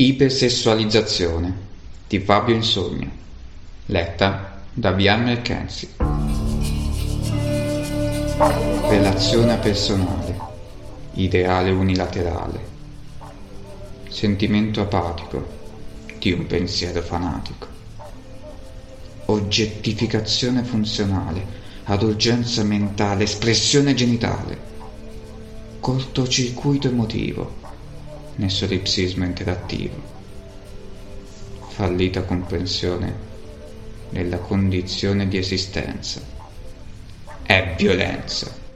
Ipersessualizzazione. Di Fabio Insogno, letta da Bian McKenzie. Relazione personale, ideale unilaterale, sentimento apatico. Di un pensiero fanatico, oggettificazione funzionale, ad urgenza mentale, espressione genitale, cortocircuito emotivo nel solipsismo interattivo, fallita comprensione della condizione di esistenza. È violenza.